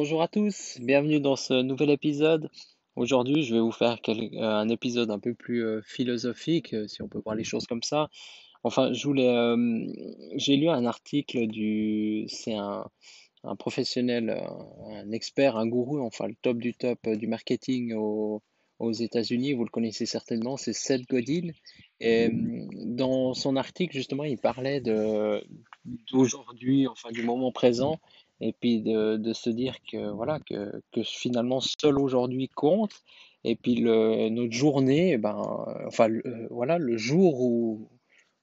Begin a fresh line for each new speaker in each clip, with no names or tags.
Bonjour à tous, bienvenue dans ce nouvel épisode. Aujourd'hui, je vais vous faire euh, un épisode un peu plus euh, philosophique, euh, si on peut voir les choses comme ça. Enfin, je voulais, j'ai lu un article du, c'est un, un professionnel, un expert, un gourou, enfin le top du top du marketing aux, États-Unis. Vous le connaissez certainement, c'est Seth Godin. Et dans son article, justement, il parlait de d'aujourd'hui, enfin du moment présent, et puis de, de se dire que voilà que, que finalement seul aujourd'hui compte. Et puis le, notre journée eh ben enfin euh, voilà le jour où,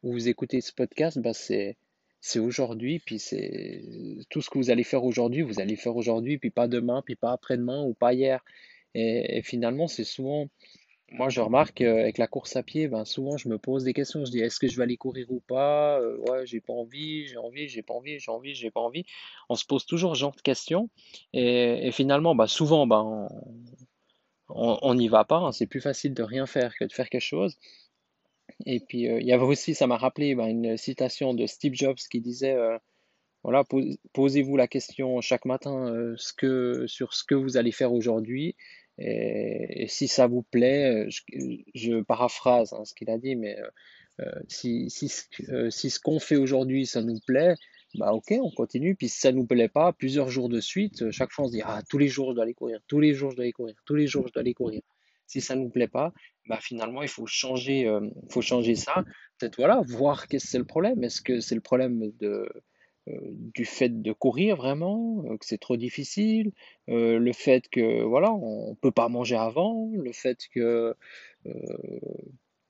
où, vous écoutez ce podcast ben c'est c'est aujourd'hui. Puis c'est tout ce que vous allez faire aujourd'hui vous allez faire aujourd'hui. Puis pas demain puis pas après-demain ou pas hier. Et finalement c'est souvent moi, je remarque avec la course à pied, ben, souvent je me pose des questions. Je dis, est-ce que je vais aller courir ou pas? Euh, ouais, j'ai pas envie, j'ai envie, j'ai pas envie, j'ai envie, j'ai pas envie. On se pose toujours ce genre de questions. Et, finalement, ben, souvent, ben, on n'y va pas. hein. C'est plus facile de rien faire que de faire quelque chose. Et puis, euh, il y avait aussi, ça m'a rappelé ben, une citation de Steve Jobs qui disait, euh, voilà, posez-vous la question chaque matin euh, sur ce que vous allez faire aujourd'hui et, si ça vous plaît, euh, je, paraphrase hein, ce qu'il a dit, mais euh, euh, si, si, si ce qu'on fait aujourd'hui, ça nous plaît, bah ok, on continue. Puis si ça nous plaît pas, plusieurs jours de suite, chaque fois on se dit, ah, tous les jours je dois aller courir, tous les jours je dois aller courir, tous les jours je dois aller courir. Si ça nous plaît pas, bah finalement il faut changer, faut changer ça. Peut-être voilà, voir qu'est-ce que c'est le problème. Est-ce que c'est le problème de du fait de courir vraiment, euh, que c'est trop difficile, euh, le fait que voilà, on peut pas manger avant, le fait que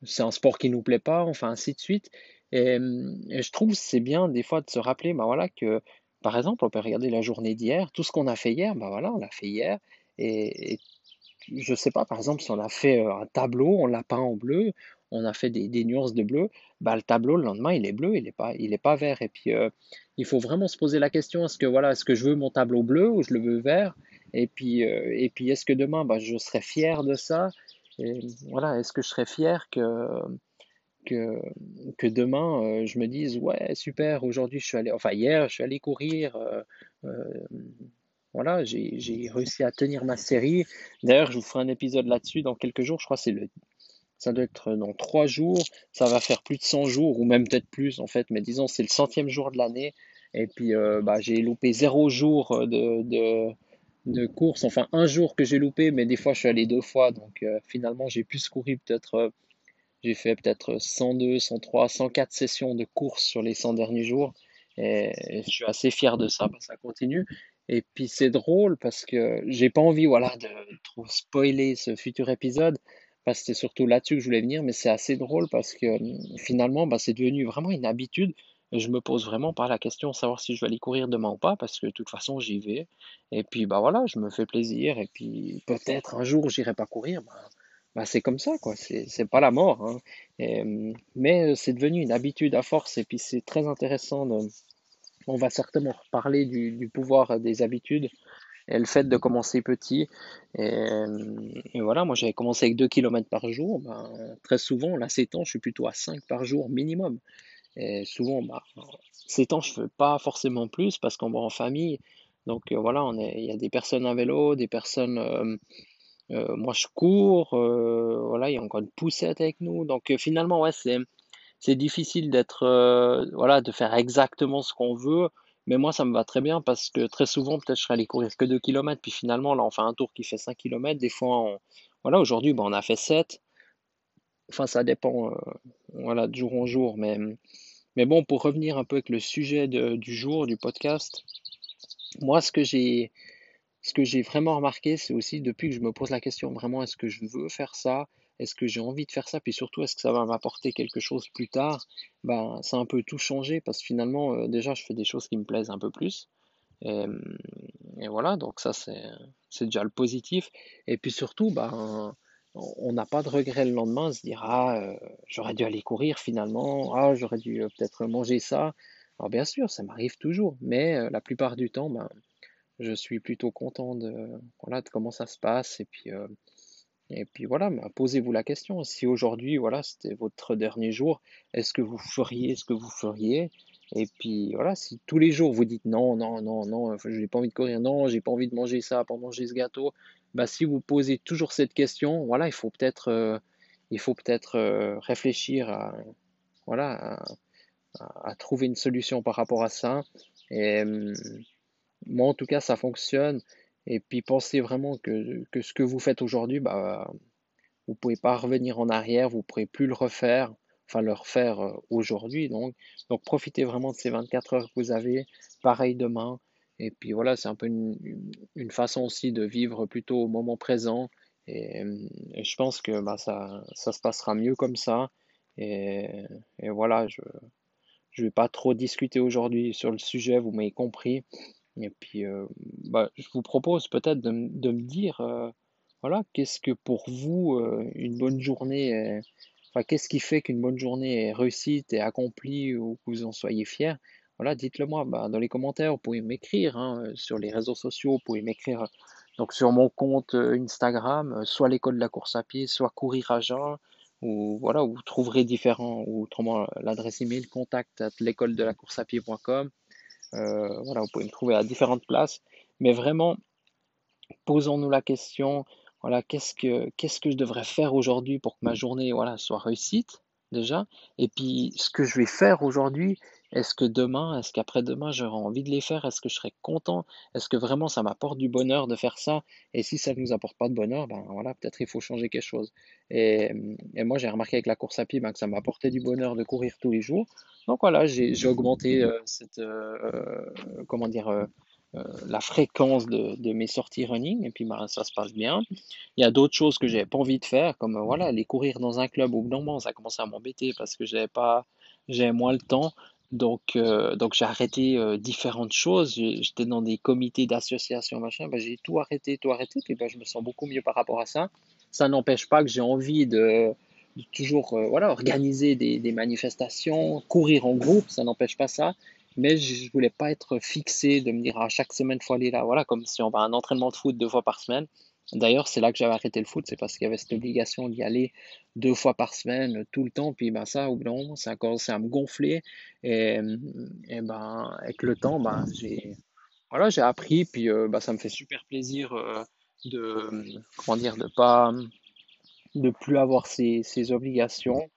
c'est un sport qui nous plaît pas, enfin ainsi de suite. Et, je trouve c'est bien des fois de se rappeler, bah voilà que par exemple, on peut regarder la journée d'hier, tout ce qu'on a fait hier, bah voilà, on l'a fait hier. Et, je sais pas, par exemple, si on a fait un tableau, on l'a peint en bleu, on a fait des, nuances de bleu, bah, le tableau, le lendemain, il est bleu, il n'est pas, il est pas vert. Et puis, euh, il faut vraiment se poser la question, est-ce que, voilà, est-ce que je veux mon tableau bleu ou je le veux vert? Et puis, euh, et puis est-ce que demain, bah, je serai fier de ça? Et, voilà, Est-ce que je serai fier que, que, que demain, euh, je me dise, ouais, super, aujourd'hui, je suis allé, enfin, hier, je suis allé courir. voilà, j'ai réussi à tenir ma série. D'ailleurs, je vous ferai un épisode là-dessus dans quelques jours. Je crois que c'est le ça doit être dans trois jours, ça va faire plus de 100 jours, ou même peut-être plus en fait, mais disons c'est le centième jour de l'année, et puis euh, bah, j'ai loupé zéro jour de, de, de, course, enfin un jour que j'ai loupé, mais des fois je suis allé deux fois, donc euh, finalement j'ai plus couru peut-être, euh, j'ai fait peut-être 102, 103, 104 sessions de course sur les 100 derniers jours, et, je suis assez fier de ça, ça continue. Et puis c'est drôle parce que j'ai pas envie voilà, de trop spoiler ce futur épisode, que c'est surtout là-dessus que je voulais venir, mais c'est assez drôle parce que hum, finalement, bah, c'est devenu vraiment une habitude. Je me pose vraiment pas la question de savoir si je vais aller courir demain ou pas, parce que de toute façon, j'y vais. Et puis, bah voilà, je me fais plaisir. Et puis, peut-être un jour, j'irai pas courir. Bah, bah, c'est comme ça, quoi. C'est pas la mort. Hein. Hum, mais euh, c'est devenu une habitude à force. Et puis, c'est très intéressant. On va certainement reparler du pouvoir des habitudes et le fait de commencer petit. Et, voilà, moi j'avais commencé avec 2 km par jour. Ben, très souvent, là, ces temps, je suis plutôt à 5 par jour minimum. Et souvent, bah, ces temps, je ne fais pas forcément plus parce qu'on va en famille. Donc euh, voilà, on il y a des personnes à vélo, des personnes. Euh, euh, moi, je cours. voilà, il y a encore une poussette avec nous. Donc finalement, ouais, c'est c'est difficile d'être voilà de faire exactement ce qu'on veut mais moi, ça me va très bien parce que très souvent, peut-être je serais allé courir que 2 km, puis finalement, là, on fait un tour qui fait 5 km. Des fois, on... voilà, aujourd'hui, ben, on a fait 7. Enfin, ça dépend euh, voilà, de jour en jour. Mais, mais bon, pour revenir un peu avec le sujet du jour, du podcast, moi, ce que j'ai ce que j'ai vraiment remarqué, c'est aussi depuis que je me pose la question, vraiment, est-ce que je veux faire ça? Est-ce que j'ai envie de faire ça? Puis surtout, est-ce que ça va m'apporter quelque chose plus tard? Ben, Ça a un peu tout changé parce que finalement, euh, déjà, je fais des choses qui me plaisent un peu plus. Et, voilà, donc ça, c'est déjà le positif. Et puis surtout, ben, on n'a pas de regret le lendemain, se dire ah euh, j'aurais dû aller courir finalement, ah j'aurais dû euh, peut-être manger ça. Alors bien sûr, ça m'arrive toujours, mais la plupart du temps, ben, je suis plutôt content de, voilà, de comment ça se passe. Et puis, et puis voilà, posez-vous la question. Si aujourd'hui, voilà, c'était votre dernier jour, est-ce que vous feriez ce que vous feriez? Et puis voilà, si tous les jours vous dites non, non, non, non, je n'ai pas envie de courir, non, j'ai pas envie de manger ça, pas manger ce gâteau, bah, si vous posez toujours cette question, voilà, il faut peut-être euh, peut-être euh, réfléchir à, voilà, à, trouver une solution par rapport à ça. Et hum, moi, en tout cas, ça fonctionne. Et puis pensez vraiment que, que ce que vous faites aujourd'hui, bah, vous pouvez pas revenir en arrière, vous ne pourrez plus le refaire enfin le refaire euh, aujourd'hui. Donc, donc profitez vraiment de ces 24 heures que vous avez. Pareil demain. Et puis voilà, c'est un peu une, une, façon aussi de vivre plutôt au moment présent. Et, je pense que bah, ça, ça se passera mieux comme ça. Et, et voilà, je ne vais pas trop discuter aujourd'hui sur le sujet, vous m'avez compris. Et puis, euh, bah, je vous propose peut-être de, me dire, euh, voilà, qu'est-ce que pour vous une bonne journée est, qu'est-ce qui fait qu'une bonne journée est réussite et accomplie ou que vous en soyez fier? Voilà, dites-le moi bah, dans les commentaires, vous pouvez m'écrire hein, euh, sur les réseaux sociaux, vous pouvez m'écrire euh, donc sur mon compte euh, Instagram, soit l'école de la course à pied, soit courir à jeun, ou voilà, vous trouverez différents, ou autrement l'adresse email contact l'école de la course à pied.com. voilà, vous pouvez me trouver à différentes places, mais vraiment, posons-nous la question, voilà, qu'est-ce que, qu'est-ce que je devrais faire aujourd'hui pour que ma journée voilà, soit réussite déjà. Et puis, ce que je vais faire aujourd'hui, est-ce que demain, est-ce qu'après-demain, j'aurai envie de les faire? Est-ce que je serai content? Est-ce que vraiment ça m'apporte du bonheur de faire ça? Et si ça ne nous apporte pas de bonheur, ben voilà, peut-être il faut changer quelque chose. Et, et moi, j'ai remarqué avec la course à pied ben, que ça m'apportait du bonheur de courir tous les jours. Donc voilà, j'ai, augmenté euh, cette, euh, euh, comment dire, la fréquence de, mes sorties running et puis bah, ça se passe bien. Il y a d'autres choses que j'avais pas envie de faire comme voilà aller courir dans un club bout d'un moment ça a commencé à m'embêter parce que j'avais pas j'avais moins le temps donc euh, donc j'ai arrêté différentes choses. J'étais dans des comités d'association machin. Bah, j'ai tout arrêté tout arrêté. Et bah, je me sens beaucoup mieux par rapport à ça. Ça n'empêche pas que j'ai envie de, toujours voilà organiser des, des manifestations courir en groupe. Ça n'empêche pas ça. Mais je voulais pas être fixé de me dire à ah, chaque semaine faut aller là. Voilà comme si on va à un entraînement de foot deux fois par semaine d'ailleurs c'est là que j'avais arrêté le foot c'est parce qu'il y avait cette obligation d'y aller deux fois par semaine tout le temps puis ben ça au bout d'un ça a commencé à me gonfler. Et, et ben avec le temps ben j'ai voilà j'ai appris puis euh, ben, ça me fait super plaisir euh, de comment dire de de plus avoir ces, ces obligations.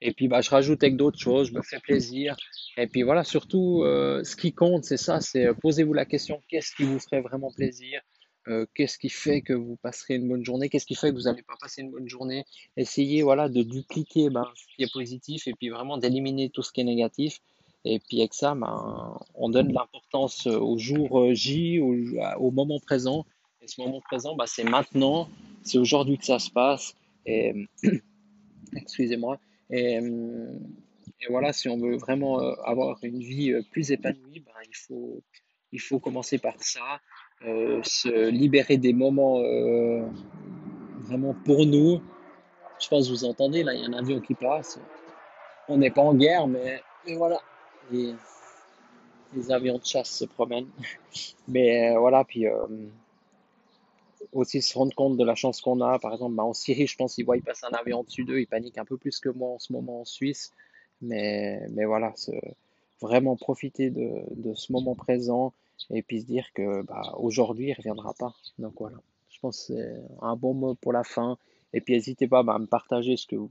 Et puis, bah, je rajoute avec d'autres choses, je me fais plaisir. Et puis voilà, surtout, euh, ce qui compte, c'est ça, c'est posez-vous la question, qu'est-ce qui vous ferait vraiment plaisir? Euh, Qu'est-ce qui fait que vous passerez une bonne journée? Qu'est-ce qui fait que vous n'allez pas passer une bonne journée? Essayez voilà, de dupliquer ben, ce qui est positif et puis vraiment d'éliminer tout ce qui est négatif. Et puis avec ça, ben, on donne l'importance au jour J, au, au, moment présent. Et ce moment présent, ben, c'est maintenant, c'est aujourd'hui que ça se passe. Et excusez-moi. Et, euh, et, voilà, si on veut vraiment euh, avoir une vie euh, plus épanouie, ben, il, faut, il faut commencer par ça, se libérer des moments vraiment pour nous. Je pense que vous entendez, là, il y a un avion qui passe. On n'est pas en guerre, mais, mais voilà, les, avions de chasse se promènent. Mais voilà, puis aussi se rendre compte de la chance qu'on a. Par exemple, bah, en Syrie, je pense qu'ils voient passer un avion au-dessus d'eux, ils paniquent un peu plus que moi en ce moment en Suisse. Mais, mais voilà, vraiment profiter de, ce moment présent et puis se dire que bah, aujourd'hui, il ne reviendra pas. Donc voilà, je pense que c'est un bon mot pour la fin. Et puis n'hésitez pas bah, à me partager ce que vous,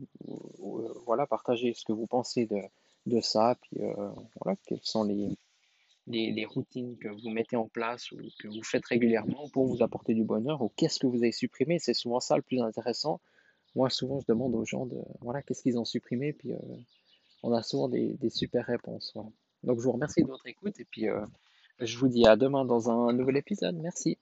voilà, partager ce que vous pensez de, ça. Puis euh, voilà, quels sont les, les, routines que vous mettez en place ou que vous faites régulièrement pour vous apporter du bonheur ou qu'est-ce que vous avez supprimé? C'est souvent ça le plus intéressant. Moi, souvent, je demande aux gens de voilà, qu'est-ce qu'ils ont supprimé, puis euh, on a souvent des, super réponses. Donc, je vous remercie de votre écoute et puis euh, je vous dis à demain dans un nouvel épisode. Merci.